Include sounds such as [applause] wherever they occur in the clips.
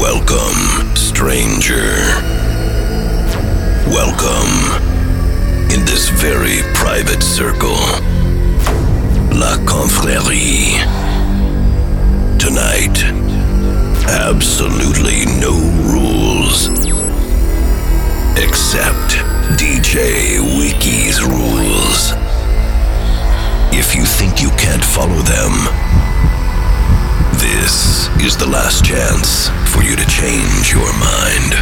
Welcome, stranger. Welcome in this very private circle. La Confrérie. Tonight, absolutely no rules. Except DJ Wiki's rules. If you think you can't follow them, this is the last chance for you to change your mind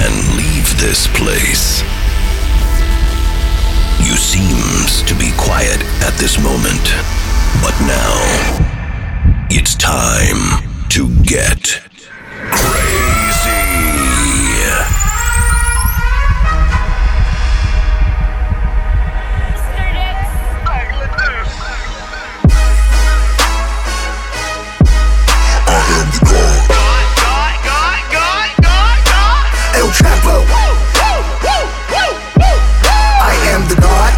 and leave this place. You seems to be quiet at this moment, but now it's time to get I am the God.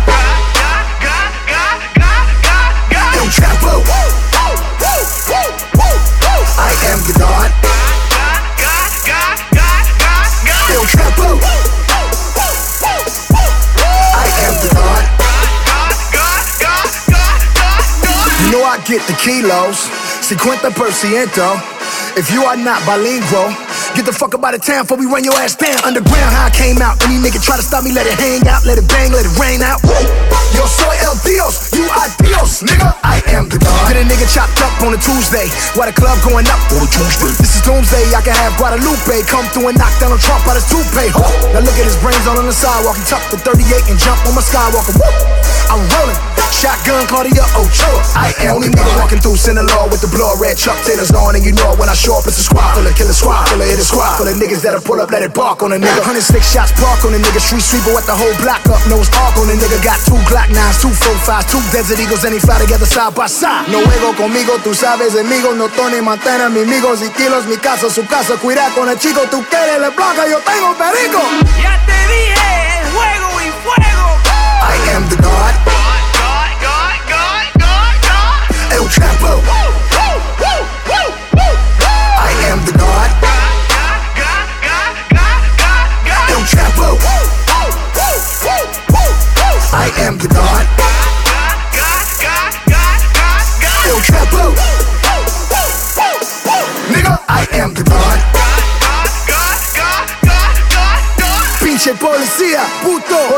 I am the God. I am the God. You know I get the kilos, 50%. If you are not bilingual, get the fuck up out of town before we run your ass down. Underground, how I came out. Any nigga try to stop me, let it hang out, let it bang, let it rain out. Yo soy el Dios, you are Dios, nigga. I am the God. Get a nigga chopped up on a Tuesday, while the club going up on a Tuesday. This is doomsday, I can have Guadalupe come through and knock down a Trump out his toupee. Now look at his brains all on the sidewalk. He tucked the 38 and jump on my Skywalker. Woo! I'm rolling. Shotgun Claudia Ochoa. I am only nigga walking through Sinaloa with the blood red Chuck Taylors on, and you know it when I show up, it's a squad full of killer squad full of hit a squad full of niggas that'll pull up, let it bark on a nigga. 106 shots park on a nigga, street sweeper with the whole block up, nose arc on a nigga. Got two Glock 9s, two 45s, two Desert Eagles, and he fly together side by side. No juego conmigo, tú sabes, amigos, no Tony Montana, mi amigos y kilos, mi casa, su casa, cuida con el chico, tú quieres la placa, yo tengo perico. Ya te dije, el juego y fuego. I am the God, El Chapo.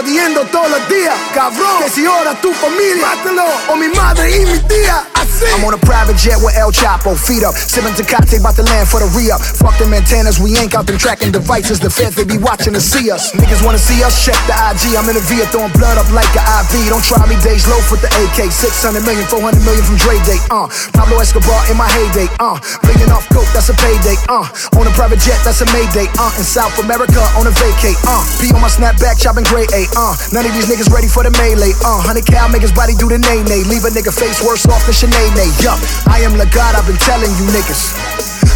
Jodiendo todos los días, cabrón. Que si ahora tu familia, mátalo, o mi madre y mi tía. I'm on a private jet with El Chapo, feet up, sipping Tecate, about to land for the re-up. Fuck them antennas, we ain't out them tracking devices. The feds, they be watching to see us. Niggas wanna see us, check the IG. I'm in a V, throwing blood up like a IV. Don't try me, days low with the AK. 600 million, 400 million from Dre Day, uh. Pablo Escobar in my heyday, uh. Bringing off coke, that's a payday, uh. On a private jet, that's a Mayday, uh. In South America, on a vacate, uh. P on my snapback, chopping gray A, uh. None of these niggas ready for the melee, uh. 100 cal make his body do the nay nay. Leave a nigga face worse off than Sinead, yup. I am the God, I've been telling you niggas.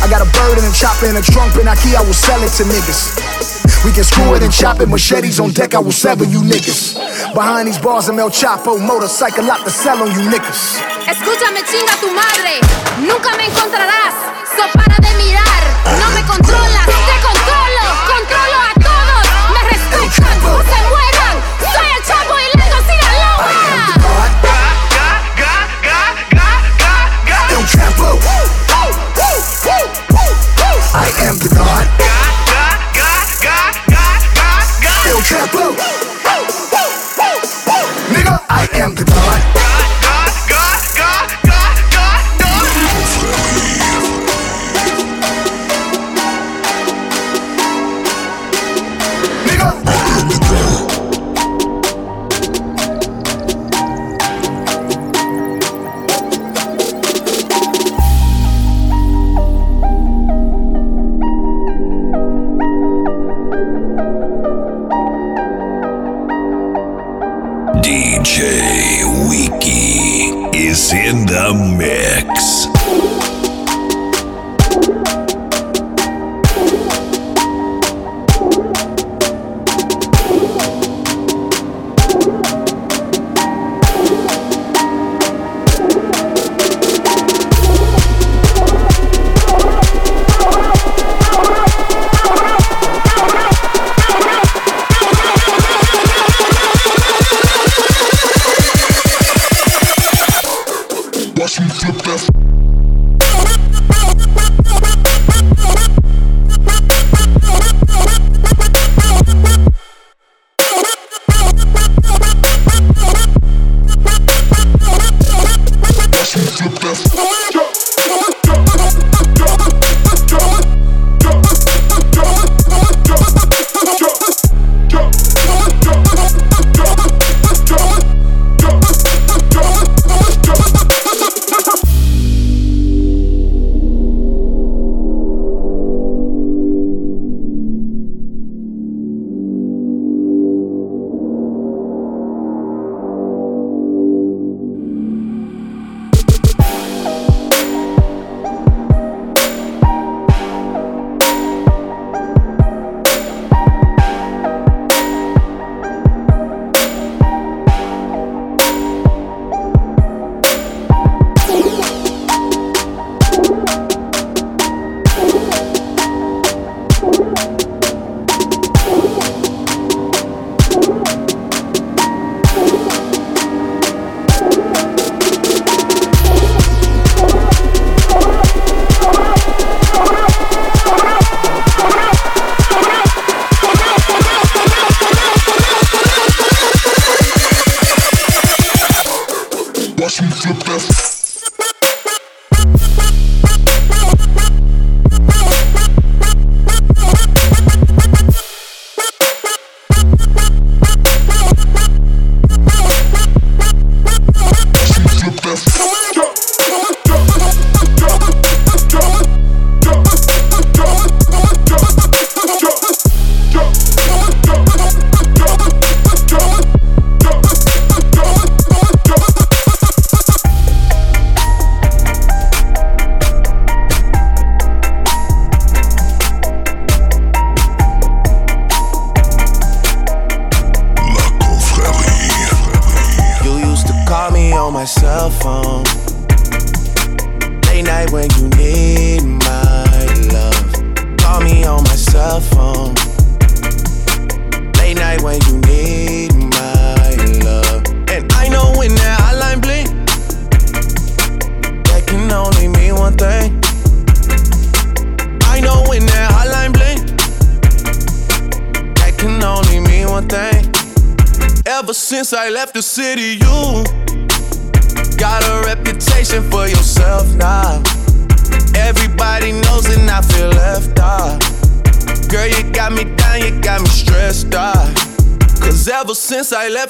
I got a bird and a chopper and a trunk in Ikea, I will sell it to niggas. We can screw it and chop it, machetes on deck, I will sever you niggas. Behind these bars, I'm El Chapo, motorcycle lot to sell on you niggas. Escúchame, chinga tu madre. Nunca me encontrarás. So para de mirar. No me controlas. Te El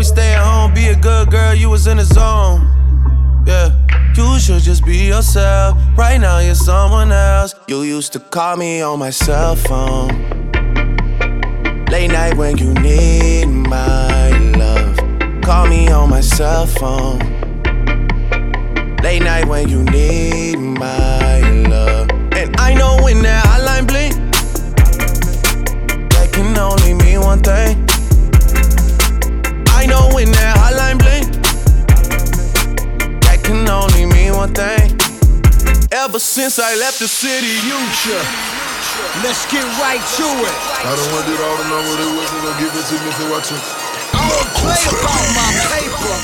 Always stay at home, be a good girl, you was in the zone. Yeah. You should just be yourself. Right now, you're someone else. You used to call me on my cell phone. Late night when you need my love. Call me on my cell phone. Late night when you need my love. And I know when that hotline blink, that can only mean one thing. One thing. Ever since I left the city, you should. Let's get right to it. I don't want to it all to know what it was, they gon' give it to me, so watch it. I don't play about my paper.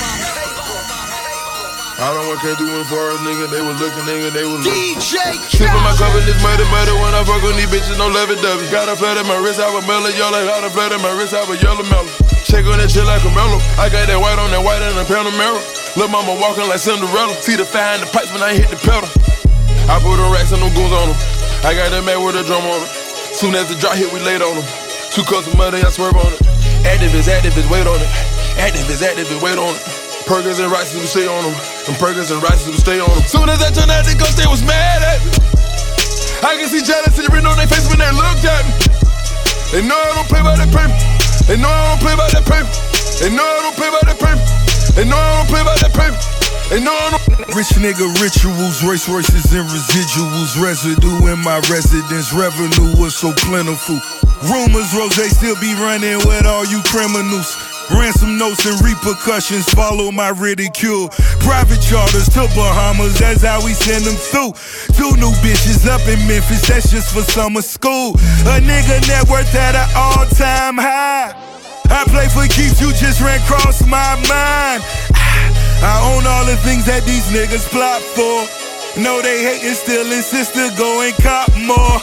I don't want can't do it for us, nigga. They was looking, nigga, they was looking. DJ Sippin' my cup and this murder, murder when I fuck with these bitches, no levy dovey. Got a flat in my wrist, I was mellow, yellow. Got a flat in my wrist, I was yellow mellow. Check on that shit like a mellow. I got that white on that white and a Panamera. Lil' mama walking like Cinderella. See the fire in the pipes when I hit the pedal. I put the racks and them goons on them. I got that man with a drum on him. Soon as the drop hit, we laid on him. Two cups of money, I swerve on it. Activists, activists, wait on it. Activists, activists, wait on it. Perkins and Rices, we stay on them. And Perkins and Rices, we stay on them. Soon as I turned out the ghost, they was mad at me. I can see jealousy written on their face when they looked at me. They know I don't play by that paper. They know I don't play by that paper. They know I don't play by that paper. They know I don't play by that paper. Know I don't. Rich nigga rituals, race Royces and residuals, residue in my residence, revenue was so plentiful. Rumors, Rose they still be running with all you criminals. Ransom notes and repercussions follow my ridicule. Private charters to Bahamas, that's how we send them through. Two new bitches up in Memphis, that's just for summer school. A nigga net worth at an all time high. I play for keeps, you just ran across my mind. [sighs] I own all the things that these niggas plot for. No, they hating, still insist to go and cop more.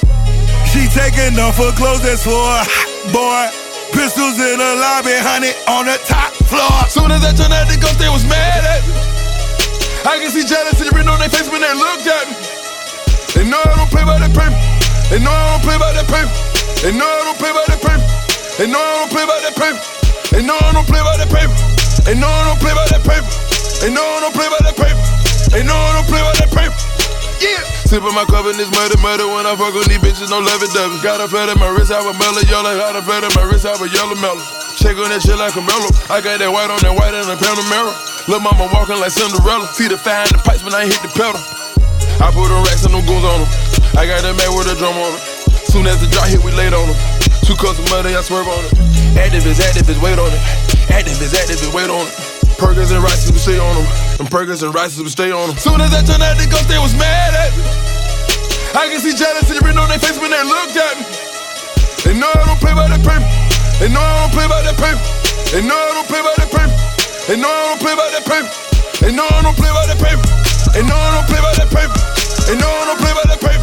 She taking off her clothes, that's for a boy. Pistols in the lobby, honey, on the top floor. Soon as I turned out the ghost, they was mad at me. I can see jealousy written on their face when they looked at me. They know I don't play by the paper. They know I don't play by the paper. They know I don't play by that paper. They know I don't play by that paper. They know I don't play by that paper. They know I don't play by that paper. They know I don't play by that paper. They know I don't play by that paper. Yeah. Sippin' my cup and this murder, murder when I fuck with these bitches, no lovey dovey. Got a flat in my wrist, I was mellow yellow. Got a flat in my wrist, I was yellow mellow. Shake on that shit like a mellow. I got that white on that white and a Panamera. Lil' mama walking like Cinderella. See the fire in the pipes when I hit the pedal. I put the racks and them goons on them. I got that man with a drum on it. Soon as the drop hit, we laid on them. Two cups of money, I swerve on it. Activists, activists, wait on it. Activists, activists, wait on it. Perkins and Rices, we stay on them. And Perkins and Rices, we stay on them. Soon as I turned out the ghost, they was mad at me. I can see jealousy written on their face when they looked at me. They know I don't play by that paper. They know I don't play by that paper. They know I don't play by that paper. They know I don't play by that paper. They know I don't play by that paper. They know I don't play by that paper. They know I don't play by that paper.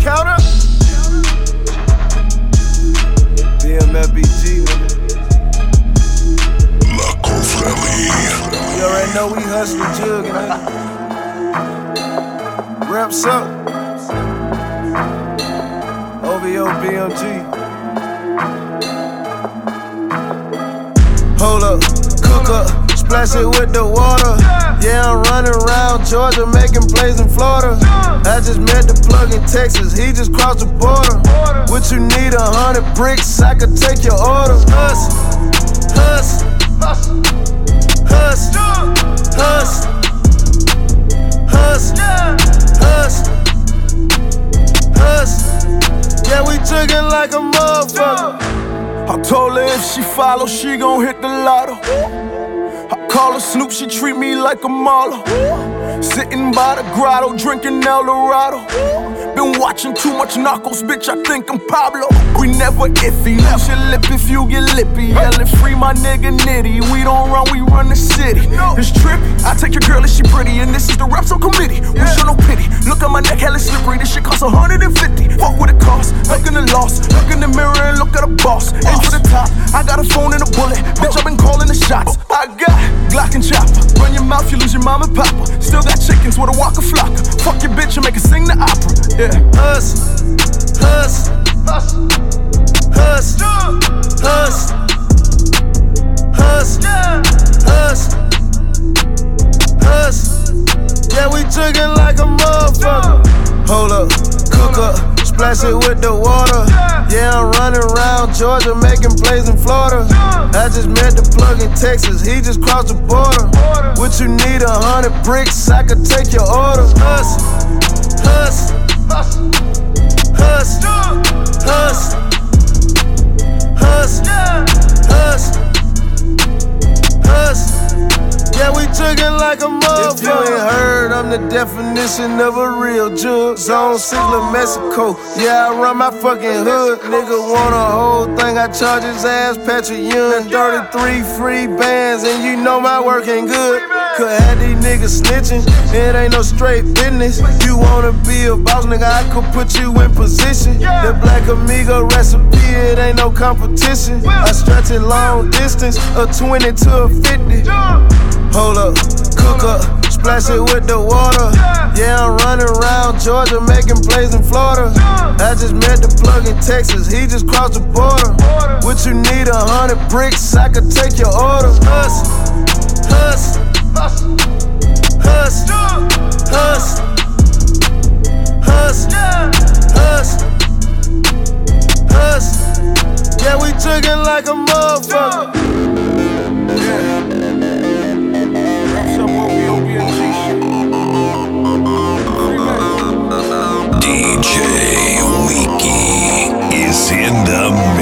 Counter. BMFBG. You already know we hustle jug, man. Reps up. OVO BMG. Hold up, cook up, splash it with the water. Yeah, I'm running around Georgia, making plays in Florida. I just met the plug in Texas, he just crossed the border. What you need, a hundred bricks, I could take your order. Hus, hus, hus, hus, hus, hus, hus. Yeah, we jugging like a motherfucker. I told her if she follow, she gon' hit the lotto. Call her Snoop, she treat me like a Marlo. Sitting by the grotto, drinking El Dorado. Been watching too much Narcos, bitch, I think I'm Pablo. We never iffy, lose your lip if you get lippy. Yelling free my nigga Nitty. We don't run, we run the city. It's trippy. I take your girl if she pretty, and this is the rap so committee. We show no pity. Look at my neck, hella slippery. This shit cost 150. What would it cost. Look in the loss. Look in the mirror and look at the boss. For the top. I got a phone and a bullet. Bitch, I've been calling the shots. I got Glock and chopper. Run your mouth, you lose your mama, papa. Still got chickens with a walker flocker. Fuck your bitch and make her sing the opera. Yeah. Hus, hus, hus, hus, hus, hus, hus, hus. Yeah, we jugging like a motherfucker. Hold up, cook up, splash it with the water. Yeah, I'm running around Georgia, making plays in Florida. I just met the plug in Texas, he just crossed the border. What you need, a hundred bricks, I could take your order. Hus, hustle, hustle, hustle, hustle, hustle, hustle. Yeah, we juggin' like a motherfucker. If you ain't heard, I'm the definition of a real jug. Zone 6, La Mexico. Yeah, I run my fucking hood. Nigga want a whole thing, I charge his ass, Patrick Ewing. 33 free bands, and you know my work ain't good. Could have these niggas snitching, it ain't no straight business. You wanna be a boss, nigga, I could put you in position. The Black Amigo recipe, it ain't no competition. I stretch it long distance, a 20 to a 50. Hold up, cook up, splash it with the water. Yeah, I'm running around Georgia, making plays in Florida. I just met the plug in Texas, he just crossed the border. What you need, a hundred bricks, I could take your order. Hustle, hustle, hustle, hustle, hustle, hustle, hustle. Yeah, we jugging like a motherfucker. DJ Wiki is in the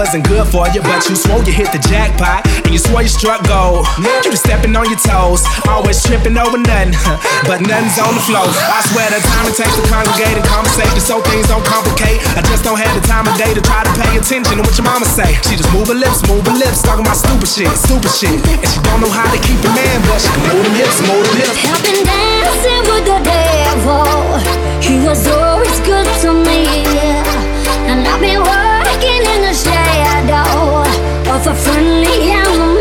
wasn't good for you, but you swore you hit the jackpot. And you swore you struck gold. You was stepping on your toes, always tripping over nothing. [laughs] but nothing's on the floor. I swear the time it takes to congregate and conversate so things don't complicate. I just don't have the time of day to try to pay attention to what your mama say. She just move her lips, move her lips, talking about stupid shit, stupid shit. And she don't know how to keep a man, but she can move them hips, move them hips. I've been dancing with the devil. He was always good to me. And I've been working in the a friendly enemy.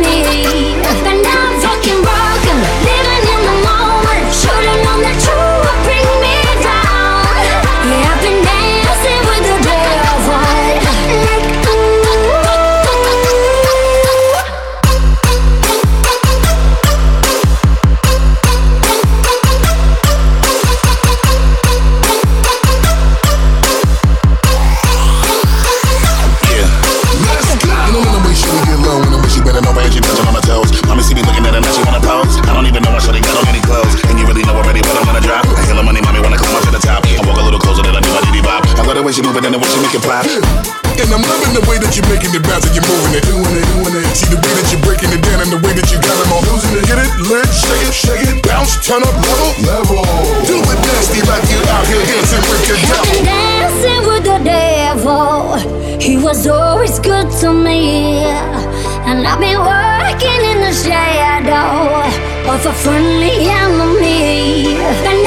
Make it pop. And I'm loving the way that you're making it bounce and you're moving it, doing it, doing it. See the way that you're breaking it down and the way that you got them all losing it. Get it, lit, shake it, shake it, bounce, turn up, level, level. Do it nasty like you out here dancing with I've devil. dancing with the devil. He was always good to me. And I've been working in the shadow of a friendly enemy. And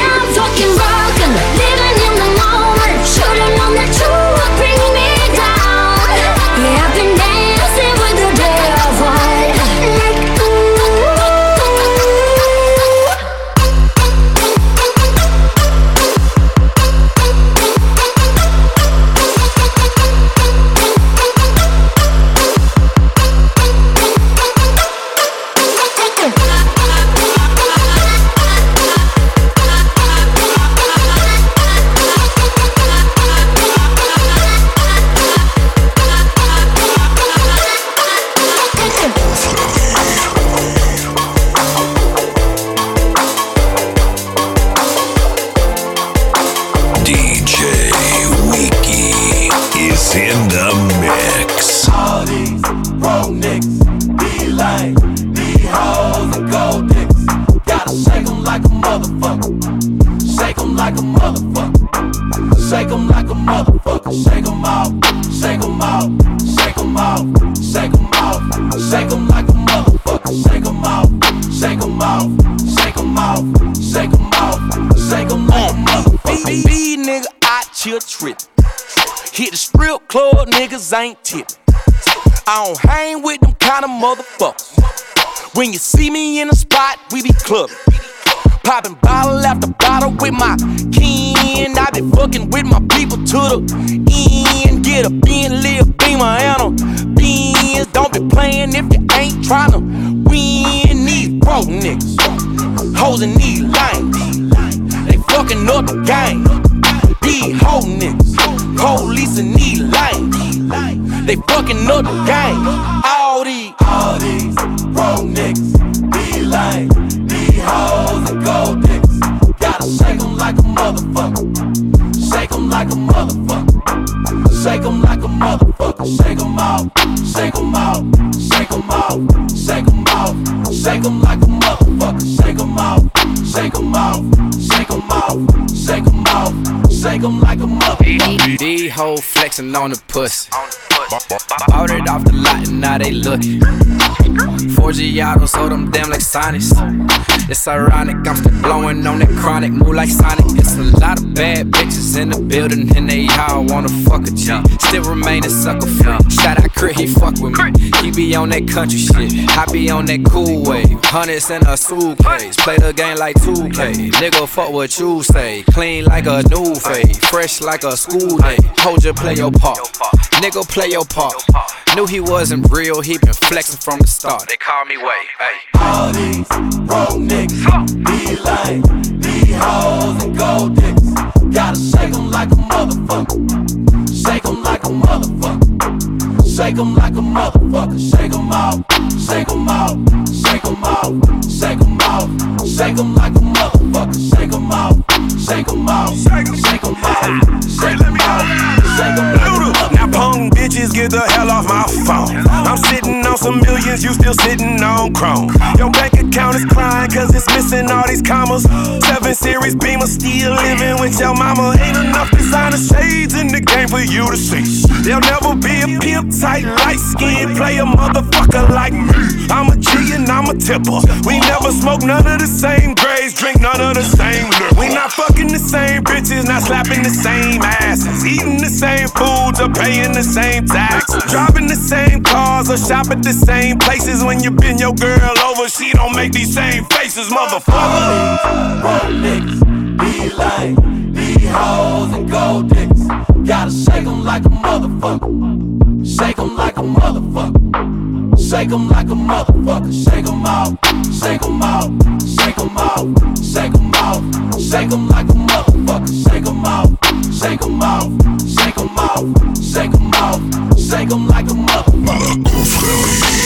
ain't tipping. I don't hang with them kind of motherfuckers. When you see me in the spot, we be clubbing. Popping bottle after bottle with my kin. I be fucking with my people to the end. Get a Bentley, a Beamer, and a Benz. Don't be playing if you ain't tryna win. These broke niggas, hoes and these lames. They fucking up the game. These fucking up the game. All these, all these broke niggas, be lame. These hoes and gold dicks. Gotta shake 'em like a motherfucker. Shake 'em like a motherfucker. Shake 'em like a motherfucker. Shake 'em off, shake 'em off, shake 'em off, shake 'em off. Shake 'em like a motherfucker. Shake 'em off, shake 'em off, shake 'em off, shake 'em off, shake 'em like a motherfucker. These hoes flexing on the pussy. Bought it off the lot and now they looking. 4G auto, so them damn like Sonics. It's ironic, I'm still blowing on that chronic, move like Sonic. It's a lot of bad bitches in the building, and they all wanna fuck a G. Still remain a sucker free. Shout out Crit, he fuck with me. He be on that country shit, I be on that cool wave. Hundreds in a suitcase, play the game like 2K. Nigga, fuck what you say. Clean like a new fade, fresh like a school day. Hold your play your part. Nigga, play your part. Knew he wasn't real, he been flexing from the start. They call me Way. Hey. All these broke niggas, be lame, be hoes and gold dicks. Gotta shake 'em like a motherfucker. Shake 'em like a motherfucker. Shake 'em like a motherfucker. Shake 'em off, shake 'em off, shake 'em off, shake 'em off. Shake 'em like a motherfucker. Shake 'em off, shake 'em off, shake 'em off, shake 'em off. Get the hell off my phone. I'm sitting on some millions, you still sitting on chrome. Your bank account is crying cause it's missing all these commas. Seven series beamer, still living with your mama. Ain't enough designer shades in the game for you to see. There'll never be a pimp tight, light skin, play a motherfucker like me. I'm a G and I'm a tipper. We never smoke none of the same grades, drink none of the same liquor. We not fucking the same bitches, not slapping the same asses, eating the same foods or paying the same taxes, driving the same cars or shop at the same places. When you bend your girl over, she don't make these same faces, motherfucker. Rolex, be like, be hoes and gold diggers. Gotta shake 'em like a motherfucker. Shake 'em like a motherfucker. Shake 'em like a motherfucker. Shake 'em off, shake 'em off, shake 'em off, shake 'em off. Shake 'em like a motherfucker. Shake 'em off, shake 'em off, shake 'em off, shake 'em off. Shake 'em like a motherfucker.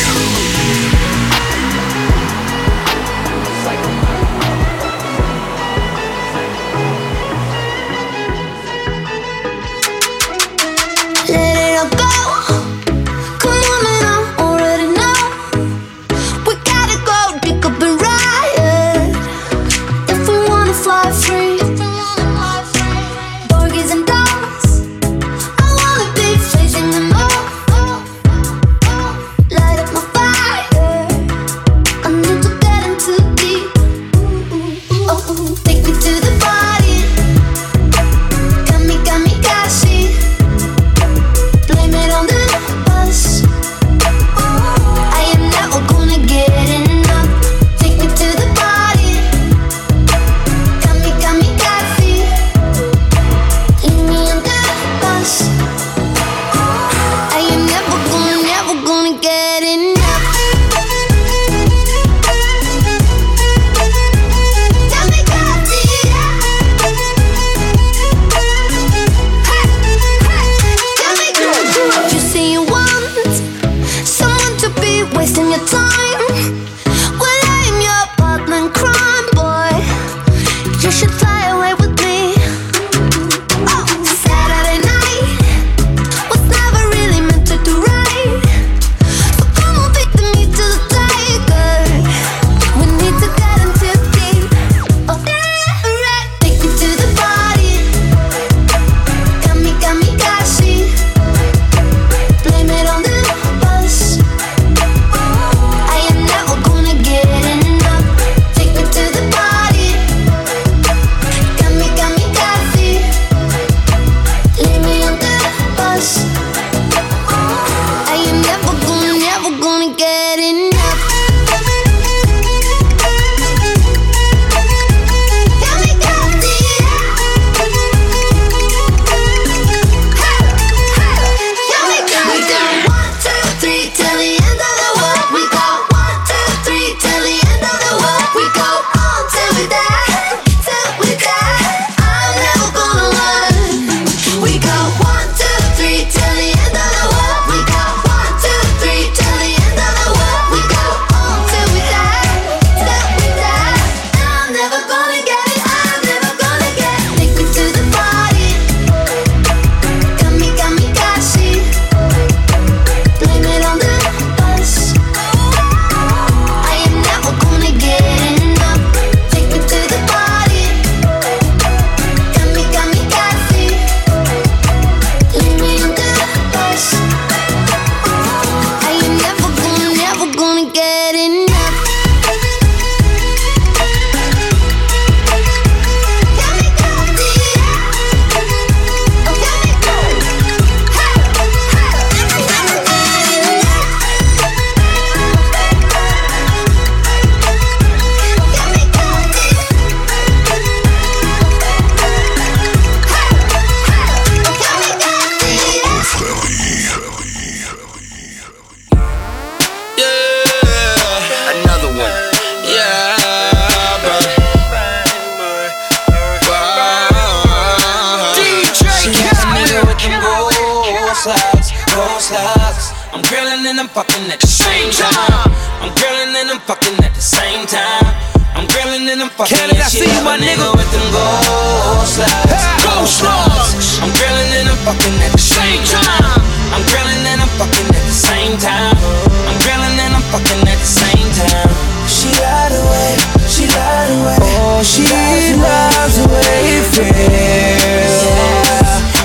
I'm grilling and I'm fucking at the same time. I'm grilling and I'm fucking at the same time. I'm grilling and I'm fucking at the Canada, yeah, she see my nigga with them gold slugs. Hey, gold slugs. I'm grilling and I'm fucking at the same time. I'm grilling and I'm fucking at the same time. I'm grilling and I'm fucking at the same time. She lied away, she lied away. Oh, she, she loves the way it feels.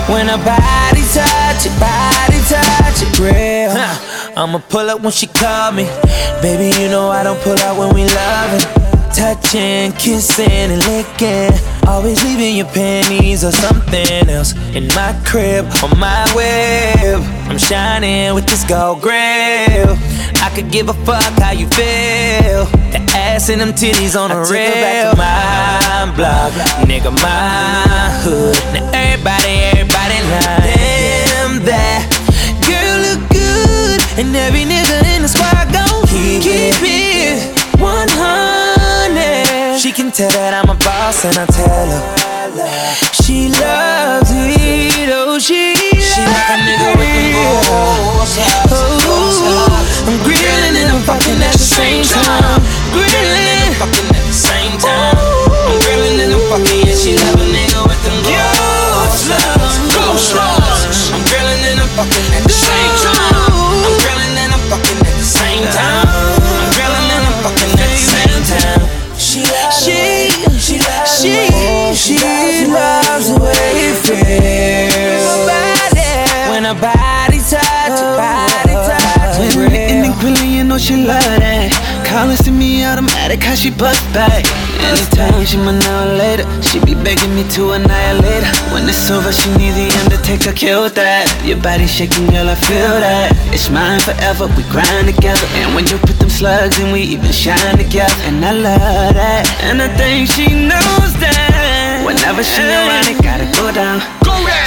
When her body touch your body it, real. Huh. I'ma pull up when she call me. Baby, you know I don't pull out when we loving. Touching, kissing, and licking. Always leaving your panties or something else in my crib on my web. I'm shining with this gold grill. I could give a fuck how you feel. The ass and them titties on the rail. Back to my block, nigga, my hood. Now everybody, everybody like damn that girl look good, and every nigga in the squad gon' keep, keep it 100. She can tell that I'm a boss and I tell her. She loves it, oh she She like a nigga with the balls. Oh, I'm grilling and I'm fucking at the same time. Grilling, fucking at the same time. I'm grilling and I'm fucking yeah she love a nigga with them slugs Ghost slugs I'm grilling and I'm fucking at the same time it. When a body touch. When in the grilling, you know she love that. Calling to me automatic, how she bust back. Anytime she my now later, she be begging me to annihilate her. When it's over, she need the undertaker, kill that. Your body shaking, girl, I feel that. It's mine forever, we grind together. And when you put them slugs in, we even shine together. And I love that. And I think she knows that. Whenever she around, it gotta go down.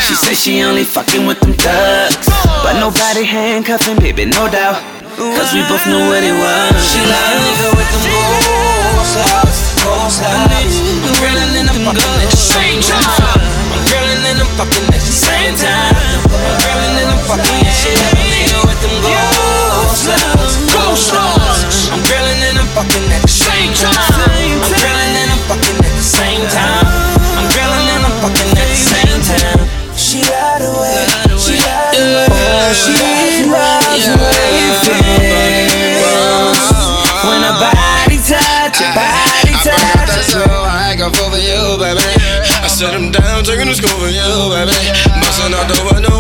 She says she only fucking with them thugs. But nobody handcuffing, baby, no doubt. Cause we both know what it was. She like nigga with them goals house, goals house. I'm grilling and I'm fucking at the same time. I'm grilling and I'm fucking at the same time. I'm grilling and I'm fucking yeah. She like a nigga with them goals house, goals house. I'm grilling and I'm fucking at the same time. I'm grilling and I'm fucking at the same time. She lied away. Oh, she loves the way body. I for you, baby. I set him down, taking the school for you, baby. Bustin' out the window,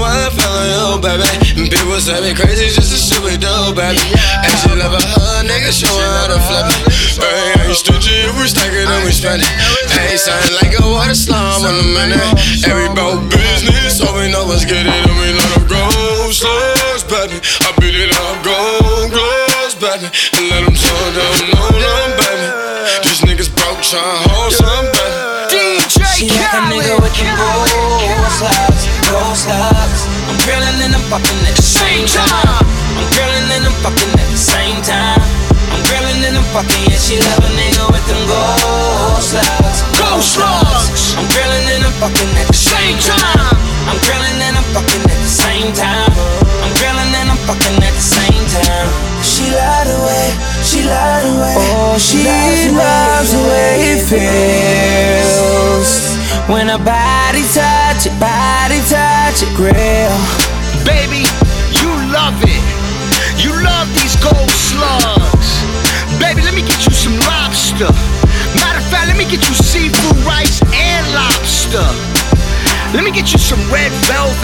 baby. People say me crazy, just the shit we do, baby. And she love a hug, nigga, show her how to flip it. Hey, I ain't stingy, if we stack it, then we spend it. Hey, sound like a water slum in a minute. Every bout business, so we know what's good, and we let them go. Slugs, baby. I beat it up, go, gloves, baby. And let them tell them, no, no, baby. These niggas broke, tryna hold some, baby. She like a nigga with them gold slugs, gold slugs. I'm grilling and I'm fucking at the same time. I'm grilling and I'm fucking at the same time. I'm grilling and I'm fucking, yeah, she love a nigga with them gold slugs, gold slugs. I'm grilling and I'm fucking at the same time. I'm grilling and I'm fucking at the same time. I'm grilling and I'm fucking at the same time. She lied away, she lied away. Oh, she loves the way it feels when a body touch it, body touch it, grill.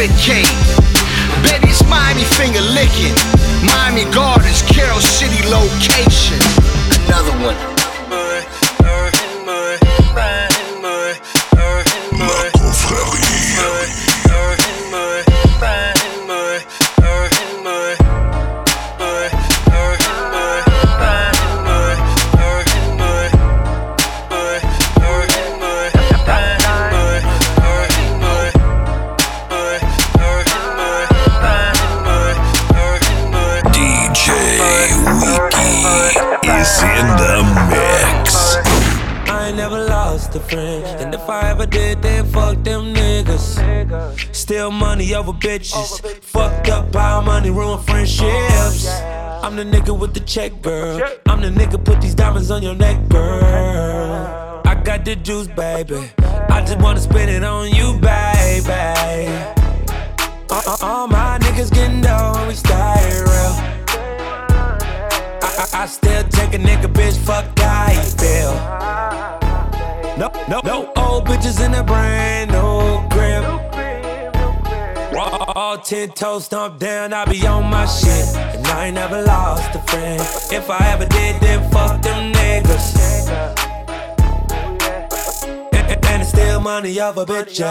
Velvet cake. Bitches. Fucked up power money, ruin friendships. I'm the nigga with the check, girl. I'm the nigga put these diamonds on your neck, girl. I got the juice, baby. I just wanna spend it on you, baby. Uh, uh, all my niggas getting down, we stay real. I, I, still take a nigga, bitch, fuck how he feel. No, no, no old bitches in a brand new crib. All ten toes stomp down, I be on my shit. And I ain't never lost a friend. If I ever did, then fuck them niggas. And, and, it's still money over bitches.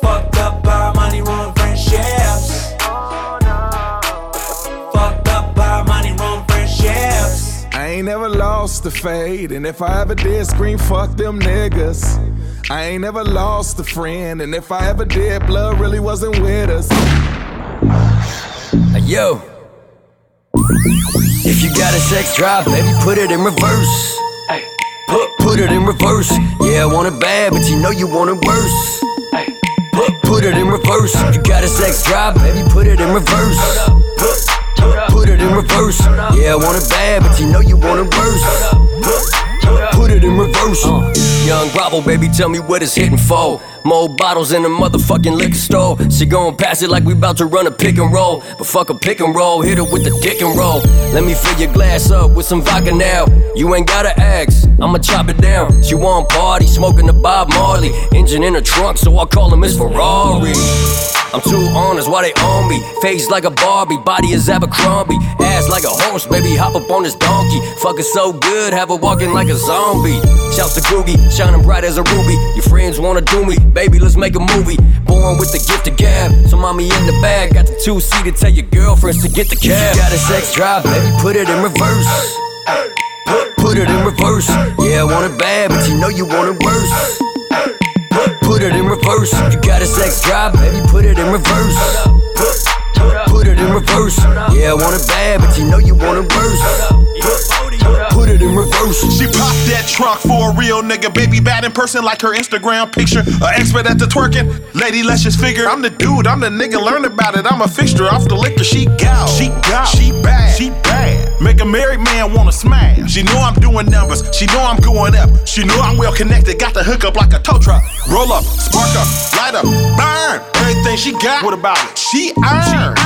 Fucked up by money, ruin friendships. Fucked up by money, ruin friendships. I ain't never lost the fade, and if I ever did, scream fuck them niggas. I ain't never lost a friend, and if I ever did, blood really wasn't with us. Yo. If you got a sex drive, baby, put it in reverse. Put, put it in reverse. Yeah, I want it bad, but you know you want it worse. Put, put it in reverse. If you got a sex drive, baby, put it in reverse. Put, put it in reverse. Yeah, I want it bad, but you know you want it worse. It in reverse. Uh. Young Bravo, baby, tell me what it's hitting for. More bottles in the motherfucking liquor store. She gon' pass it like we bout to run a pick and roll. But fuck a pick and roll, hit her with the dick and roll. Let me fill your glass up with some vodka now. You ain't gotta ask, I'ma chop it down. She want party, smoking the Bob Marley. Engine in the trunk, so I call him Miss Ferrari. I'm too honest, why they on me? Face like a Barbie, body is Abercrombie. Ass like a horse, baby, hop up on this donkey. Fuck it so good, have her walking like a zombie. Shouts to Googie, shining bright as a ruby. Your friends wanna do me, baby, let's make a movie. Born with the gift of gab, so mommy in the bag. Got the two seater, tell your girlfriends to get the cab. You got a sex drive, baby, put it in reverse. Put, put it in reverse. Yeah, I want it bad, but you know you want it worse. Put, put it in reverse. You got a sex drive, baby, put it in reverse. Put, put it in reverse. Yeah, I want it bad, but you know you want it worse. Put, it in reverse. She popped that trunk for a real nigga. Baby bad in person like her Instagram picture. A expert at the twerking. Lady, let's figure. I'm the dude, I'm the nigga. Learn about it. I'm a fixture off the liquor. She got. She got. She bad. She bad. Make a married man wanna smash. She know I'm doing numbers. She know I'm going up. She know I'm well connected. Got the hook up like a tow truck. Roll up, spark up, light up, burn. Everything she got. What about it? She earned.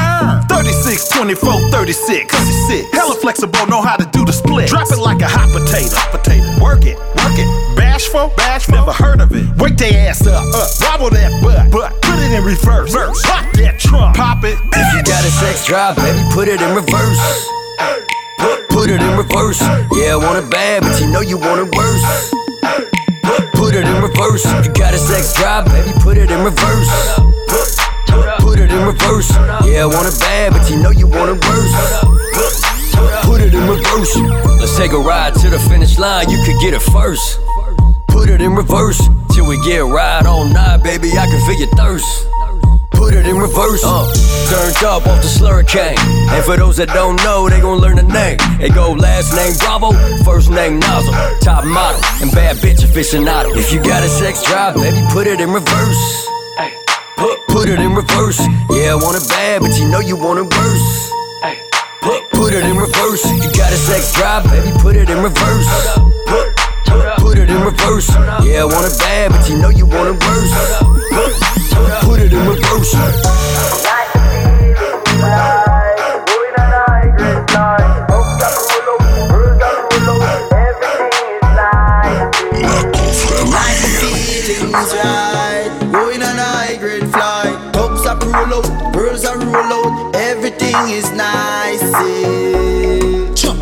36, 24, 36. 36. Hella flexible, know how to do the split. Drop it like a hot potato. Hot potato. Work it, work it. Bashful, bashful. Never heard of it. Wake their ass up, up. Wobble that butt, butt. Put it in reverse. Verse. Pop that trunk. Pop it. If you got a sex drive, baby, put it in reverse. Put, put it in reverse. Yeah, I want it bad, but you know you want it worse. Put, it in reverse. You got a sex drive, baby, put it in reverse. Put, put it in reverse. Yeah, I want it bad, but you know you want it worse. Put, it in reverse. Let's take a ride to the finish line. You could get it first. Put it in reverse till we get right on night, baby. I can feel your thirst. Put it in reverse. Uh, turned up off the slurricane. And for those that don't know, they gon' learn the name. They go last name Bravo, first name Nozzle, top model, and bad bitch aficionado. If you got a sex drive, baby, put it in reverse. Put, put it in reverse. Yeah, I want it bad, but you know you want it worse. Put, put it in reverse. You got a sex drive, baby, put it in reverse. Put, put it in reverse. Yeah, I want it bad, but you know you want it worse. Put, put it in reverse. right. Going on a high grade flight. Dogs are roll out, birds are roll out. Everything is nice. Yeah.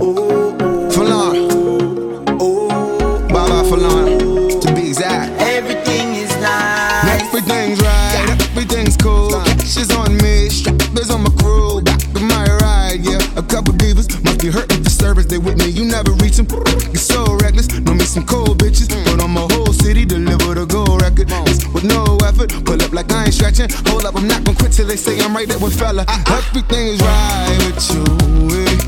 Oh, oh. Falon. Oh. Baba Falon. To be exact. Everything is nice. Everything's right. Everything's cool. She's on me. Strappers on my crew. Back of my ride. Yeah. A couple divas must be hurting for service. They with me. You never reach them. Hold up, I'm not gonna quit till they say I'm right there with fella. I, Everything is right with you. eh,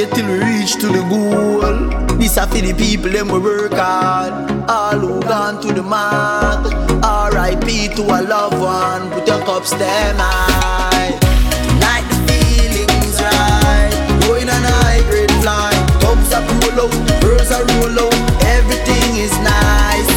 wait till we reach to the goal. This a for the people them we work hard. All who gone to the mark. R.I.P. to a loved one. Put your cups them high. Like the feelings right. Going on a high grade flight. Cups are roll out, birds are roll out. Everything is nice.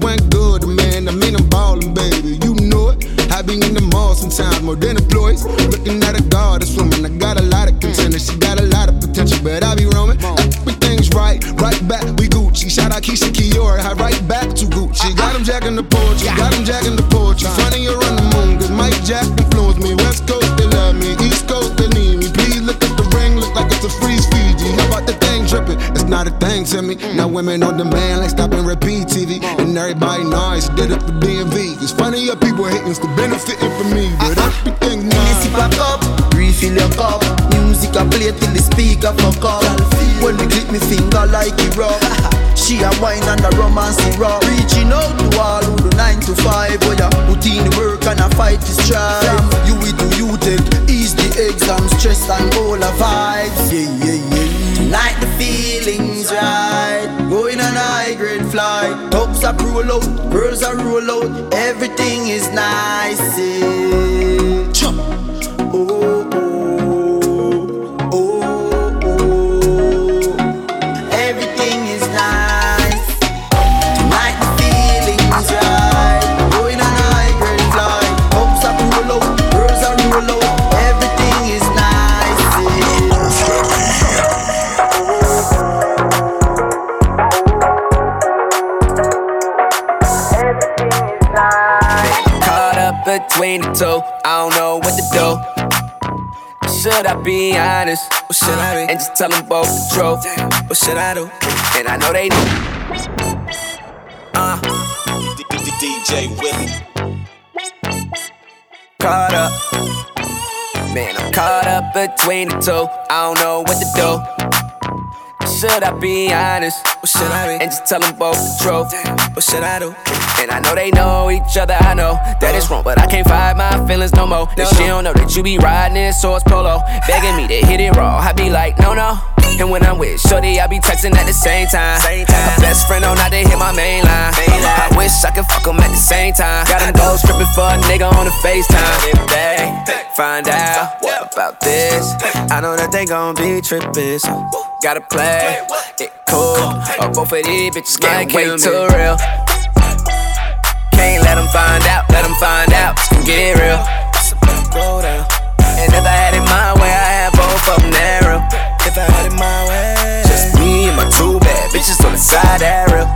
Went good, man. I mean, I'm ballin', baby. You know it. I be in the mall sometimes more than employees. Looking at a goddess woman. I got a lot of contenders. She got a lot of potential, but I be roaming. Everything's right, right back. We Gucci. Shout out Keisha Kiora. I right back to Gucci. Got him jacking the porch. Got him jacking the porch. Funny you're on the moon. Cause Mike Jack influenced me. West Coast, they love me. East Coast, they need me. Please look at the ring. Look like it's a freeze Fiji. How about the thing dripping? It's not a thing to me. Now women on demand like stop and repeat TV. And everybody knows did it for DMV. It's funny how people hating still benefiting from me. But uh-uh. everything nice. back up, refill your cup. Music I play till the speaker fuck up. When we click me finger like it rock. [laughs] She a wine and a romance rock. Reaching out to all who do nine to five. Oh, Boy, ya put in the work and a fight to strive. You will do you take eh? ease the exam stress and all the vibes. Yeah, yeah, yeah. Tonight the feelings right. Going on a high grade flight. Tops are roll out, girls are roll out. Everything is nice. Yeah. Oh, between the two, I don't know what to do. Should I be honest? Or should I be? And just tell them both the truth? What should I do? And I know they know. Uh. DJ Willie. Caught up. Man, I'm caught up between the two. I don't know what to do. Should I be honest? Or should I be? And just tell them both the truth? What should I do? And I know they know each other, I know that it's wrong, but I can't fight my feelings no more. That she don't know that you be riding in source polo, begging me to hit it raw. I be like, no, no. And when I'm with Shorty, I be texting at the same time. My best friend on not to hit my main line. I wish I could fuck 'em at the same time. Got Got 'em go stripping for a nigga on the FaceTime. If they find out about this, I know that they gon' be tripping. So gotta play it cool. Or oh, both of these bitches can't wait too real. Can't let 'em find out, let let 'em find out. It's gonna get real. It's about to go down. And if I had it my way, I have both of them narrow. If I had it my way, just me and my two bad bitches on the side real.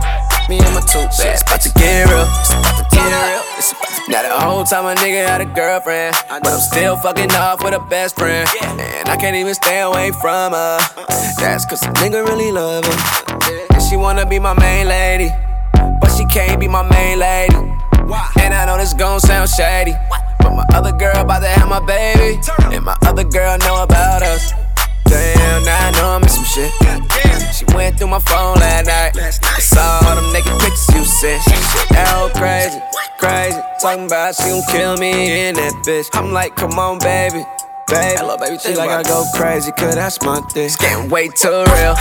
Me and my two bad, it's about to get real. It's about to get real. It's about to now the whole time a nigga had a girlfriend, but I'm still fucking off with a best friend, and I can't even stay away from her. Uh-uh. That's cause a nigga really love her, and she wanna be my main lady, but she can't be my main lady. And I know this gon' sound shady, but my other girl about to have my baby, and my other girl know about us. Damn, now I know I'm in some shit. She went through my phone last night. I saw all them naked pictures you sent. That whole oh, crazy, crazy. Talking about she gon' kill me in that bitch. I'm like, come on, baby. Baby, Hello, baby she like I go crazy, cause that's my thing. It's getting way too real.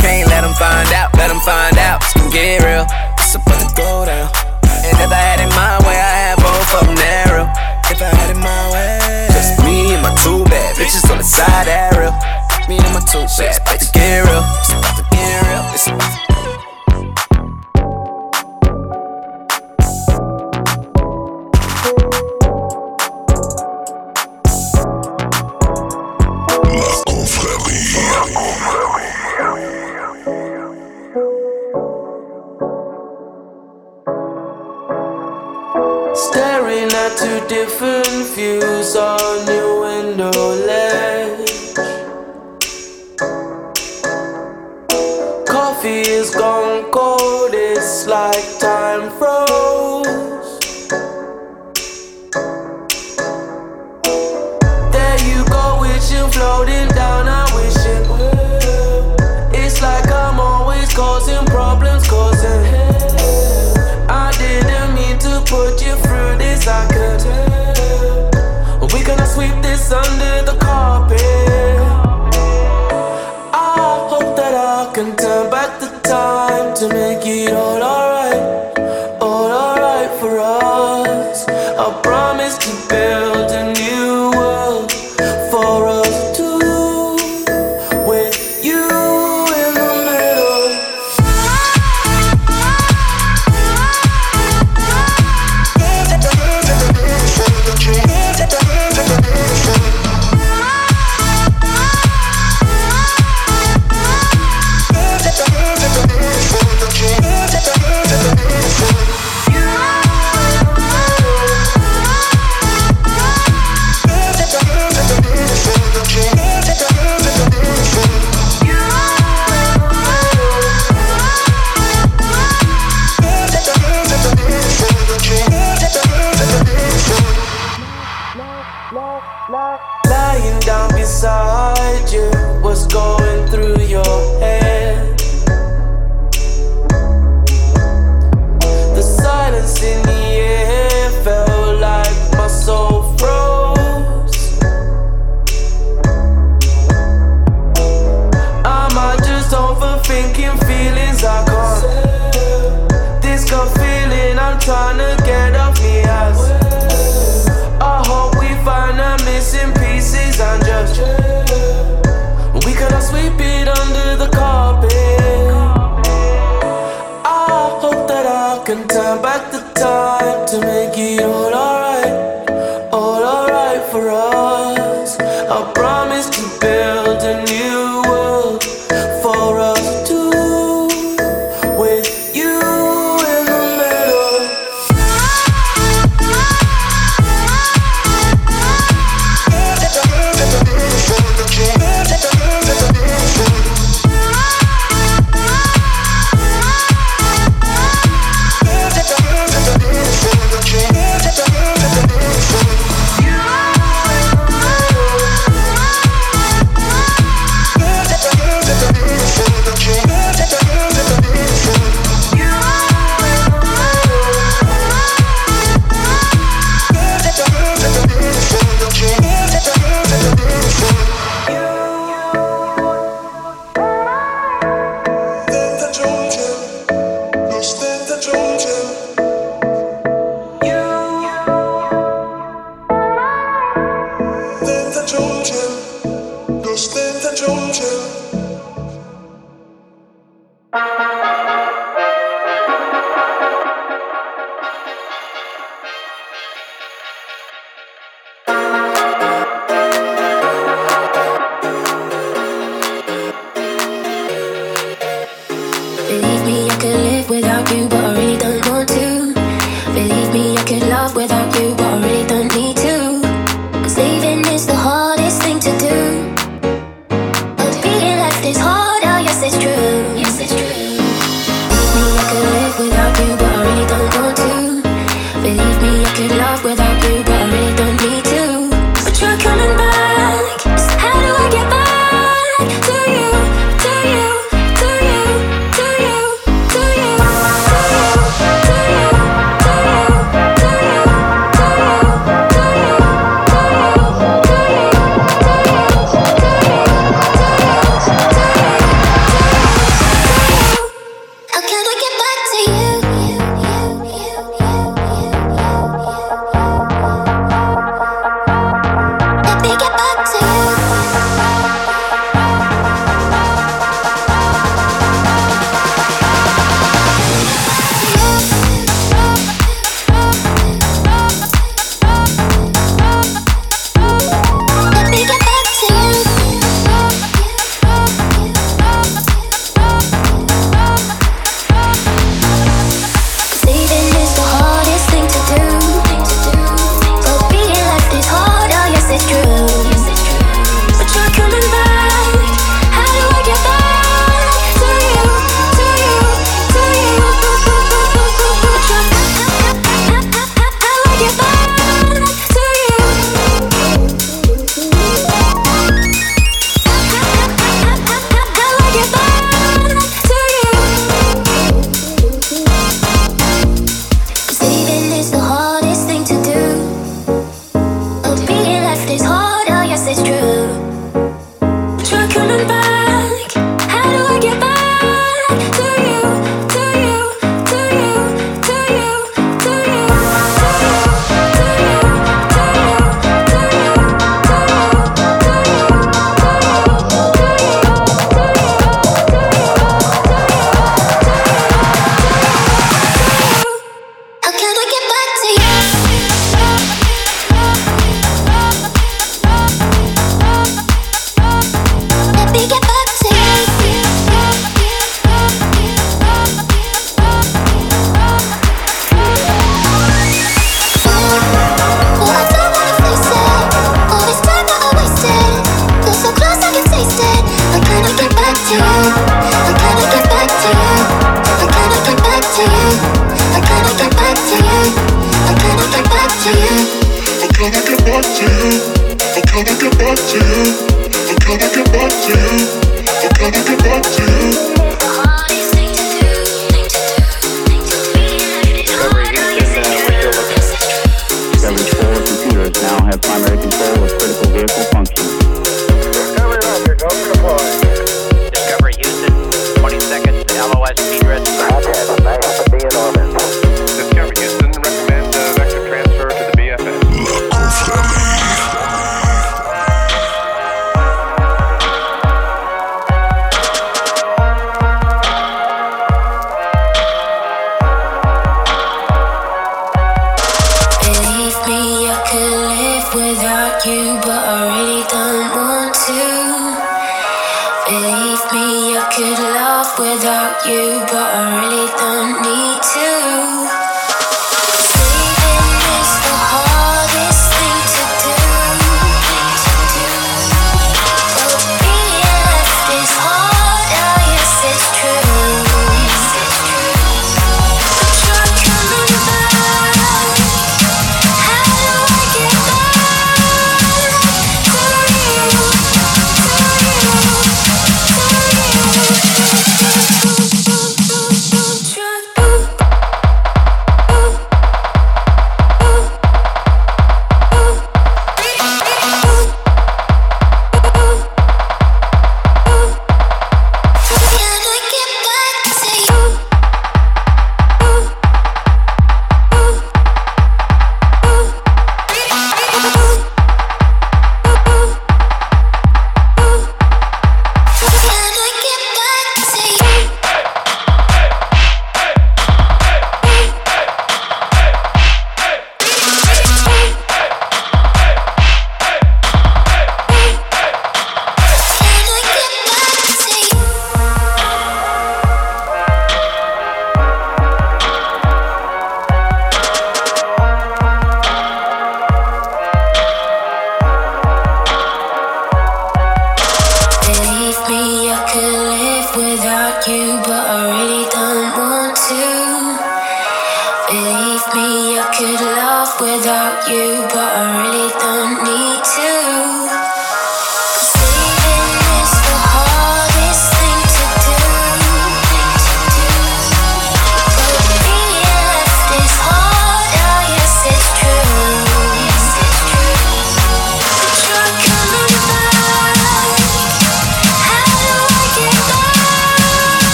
Can't let them find out, let them find out. It's gonna get real. It's about to go down. And if I had it my way, I had both of them narrow. If I had it my way, just me and my two bad bitches on the side real. Me and my two bad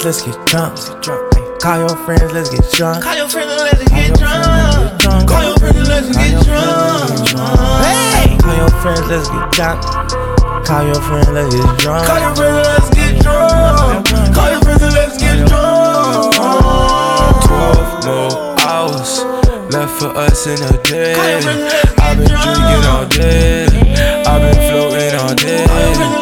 friends, let's get drunk. Call your friends, let's get drunk. Call your friends let's get drunk. Call your friends let's get drunk. Hey! Call your friends, let's get drunk. Call your friends, let's get drunk. Call your friends let's get drunk. Call your friends let's get drunk. Twelve more hours left for us in a day. I've been drinking all day. I've been floating all day.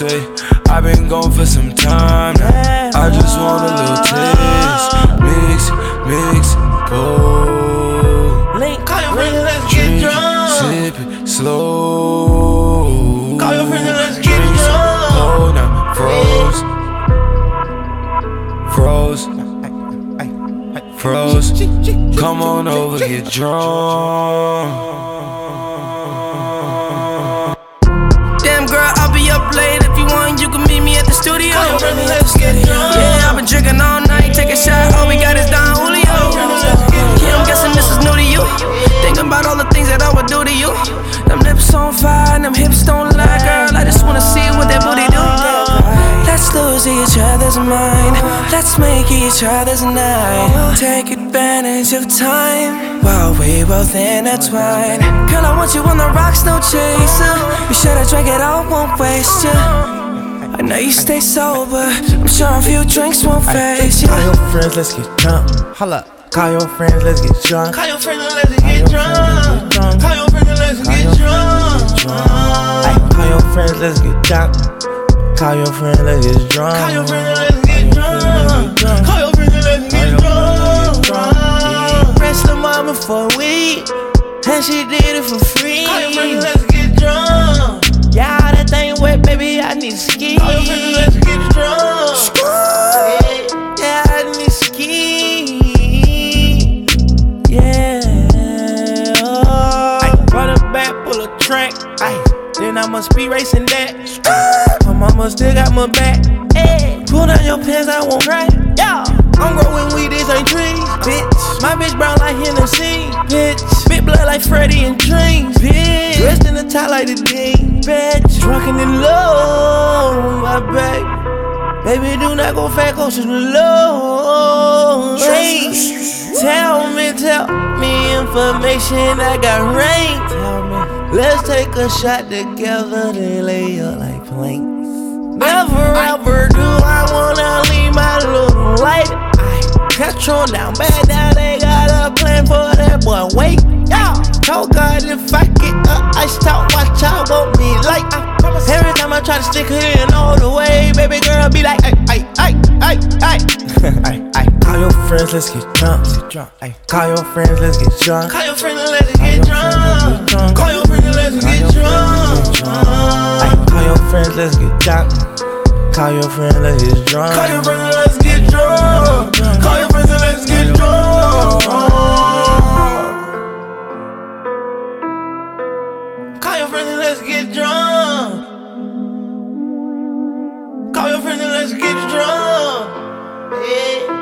How I stay. I've been gone for some time now. I just want a little taste. Mix, mix, go. Link. Call your friends and let's get drunk. Sip it slow. Call your friends and let's get drunk. cold now, froze. Froze. Froze. Come on over, get drunk. Yeah, I've been drinking all night. Take a shot. All we got is Don Julio. Yeah, I'm guessing this is new to you. Thinking about all the things that I would do to you. Them lips on fire, them hips don't lie, girl. I just wanna see what that booty do. Let's lose each other's mind. Let's make each other's night. Take advantage of time while we both intertwine. Girl, I want you on the rocks, no chaser. You sure to drank it all, won't waste ya. I know you stay sober. I'm sure a few drinks won't faze Call your friends, let's get drunk. Holla. Call your friends, let's get drunk. Call your friends let's get drunk. Call your friends let's get drunk. Call your friends, let's get drunk. Call your friends, let's get drunk. Call your friends let's get drunk. Call your friends let's get drunk. Press the mama for a week, and she did it for free. Call your friends let's get drunk. Baby, I need ski. Your friends let's get drunk. Yeah, I need ski. Yeah. Oh. I run it back, pull a track. Ay, then I must be racing that. My mama still got my back. Hey, pull down your pants, I won't cry. Yeah, I'm growing weed, this ain't trees, bitch. My bitch brown like Hennessy, bitch. Big blood like Freddy and Dreams, bitch. Dressed in the top like the Dean, bitch. Drunken in love, my baby. Baby, do not go fat, to the low. Tell me, tell me information. I got rain. Tell me, let's take a shot together. Then lay up like planks. Never ever do I wanna leave my little light. Catch on down bad. Now they got a plan for that boy. Wait, yeah. Told God if I get up, I stop. Watch out, want me like. I promise. Every time I try to stick her in all the way, baby girl be like, ay, ay, ay, ay, ay. [laughs] ay, ay. Call your friends, let's get drunk. Ay, Call your friends, let's get drunk. Call your friends let's get drunk. Call your friends let's get drunk. Call your friends, let's get drunk. Call your friends, let's get drunk. Call your friends let's let's get drunk. Call your friends and let's get drunk. Call your friends and let's get drunk. Yeah.